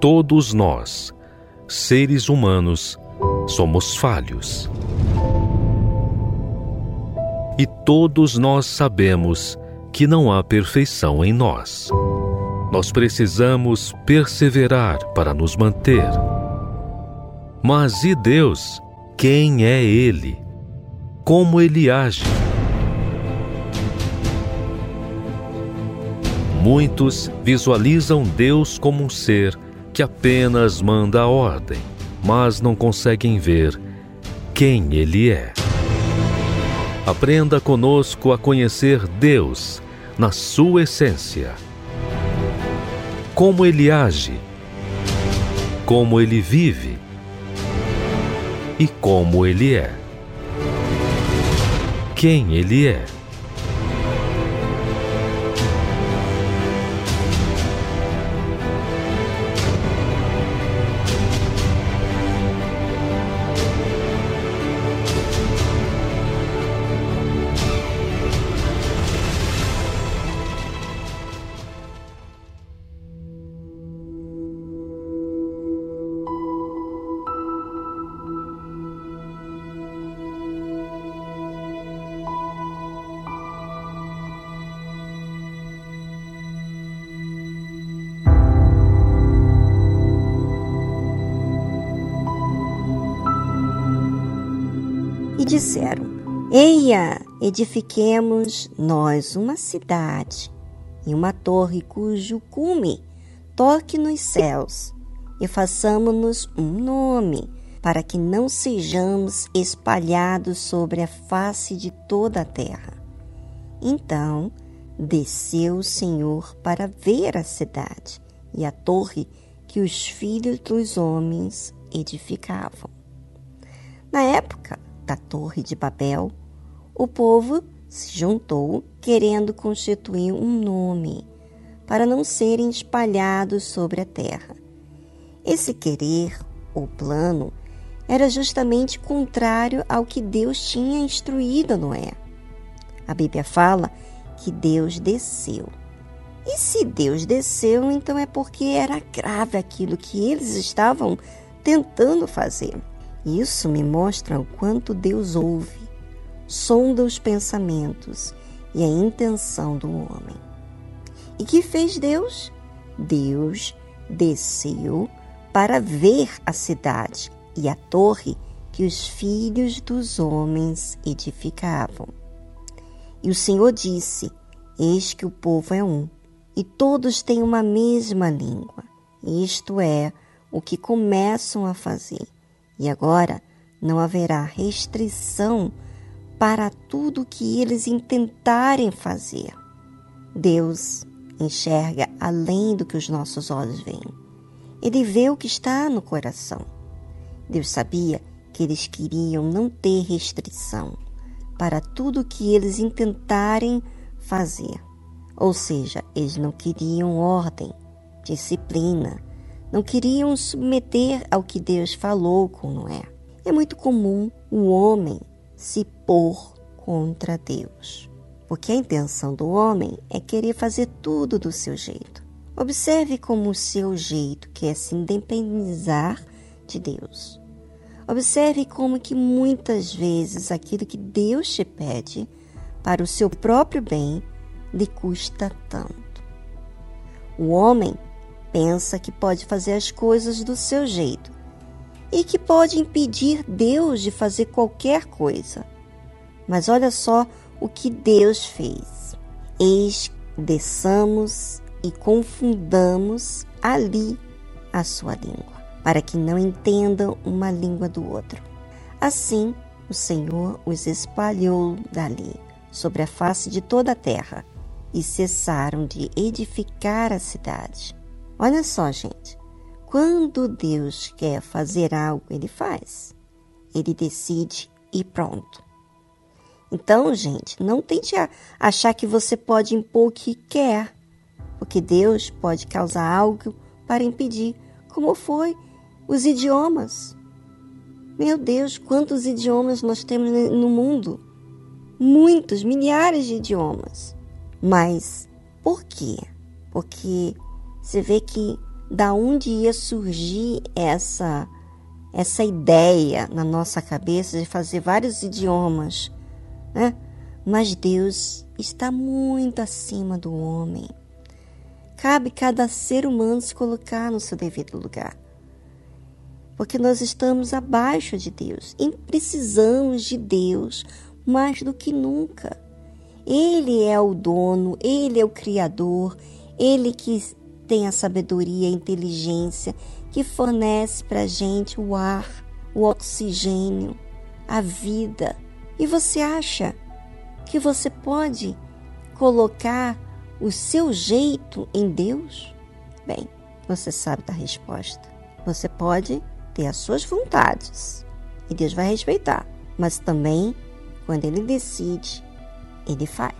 Todos nós, seres humanos, somos falhos. E todos nós sabemos que não há perfeição em nós. Nós precisamos perseverar para nos manter. Mas e Deus? Quem é Ele? Como Ele age? Muitos visualizam Deus como um ser que apenas manda a ordem, mas não conseguem ver quem Ele é. Aprenda conosco a conhecer Deus na sua essência. Como Ele age, como Ele vive e como Ele é. Quem Ele é. Disseram: Eia, edifiquemos nós uma cidade e uma torre cujo cume toque nos céus, e façamos-nos um nome, para que não sejamos espalhados sobre a face de toda a terra. Então desceu o Senhor para ver a cidade e a torre que os filhos dos homens edificavam. Na época, da Torre de Babel, o povo se juntou querendo constituir um nome para não serem espalhados sobre a terra. Esse querer ou plano era justamente contrário ao que Deus tinha instruído a Noé. A Bíblia fala que Deus desceu. E se Deus desceu, então é porque era grave aquilo que eles estavam tentando fazer. Isso me mostra o quanto Deus ouve, sonda os pensamentos e a intenção do homem. E que fez Deus? Deus desceu para ver a cidade e a torre que os filhos dos homens edificavam. E o Senhor disse: Eis que o povo é um, e todos têm uma mesma língua. Isto é o que começam a fazer. E agora não haverá restrição para tudo que eles intentarem fazer. Deus enxerga além do que os nossos olhos veem. Ele vê o que está no coração. Deus sabia que eles queriam não ter restrição para tudo que eles intentarem fazer. Ou seja, eles não queriam ordem, disciplina, não queriam submeter ao que Deus falou com Noé. É muito comum o homem se pôr contra Deus, porque a intenção do homem é querer fazer tudo do seu jeito. Observe como o seu jeito quer se independizar de Deus. Observe como que muitas vezes aquilo que Deus te pede para o seu próprio bem lhe custa tanto. O homem pensa que pode fazer as coisas do seu jeito e que pode impedir Deus de fazer qualquer coisa. Mas olha só o que Deus fez. Eis desçamos e confundamos ali a sua língua, para que não entendam uma língua do outro. Assim, o Senhor os espalhou dali, sobre a face de toda a terra, e cessaram de edificar a cidade. Olha só, gente. Quando Deus quer fazer algo, ele faz. Ele decide e pronto. Então, gente, não tente achar que você pode impor o que quer, porque Deus pode causar algo para impedir, como foi os idiomas. Meu Deus, quantos idiomas nós temos no mundo? Muitos, milhares de idiomas. Mas por quê? Porque você vê que da onde ia surgir essa essa ideia na nossa cabeça de fazer vários idiomas, né? Mas Deus está muito acima do homem. Cabe cada ser humano se colocar no seu devido lugar. Porque nós estamos abaixo de Deus e precisamos de Deus mais do que nunca. Ele é o dono, ele é o criador, ele que tem a sabedoria, a inteligência, que fornece para a gente o ar, o oxigênio, a vida. E você acha que você pode colocar o seu jeito em Deus? Bem, você sabe da resposta. Você pode ter as suas vontades e Deus vai respeitar, mas também, quando Ele decide, Ele faz.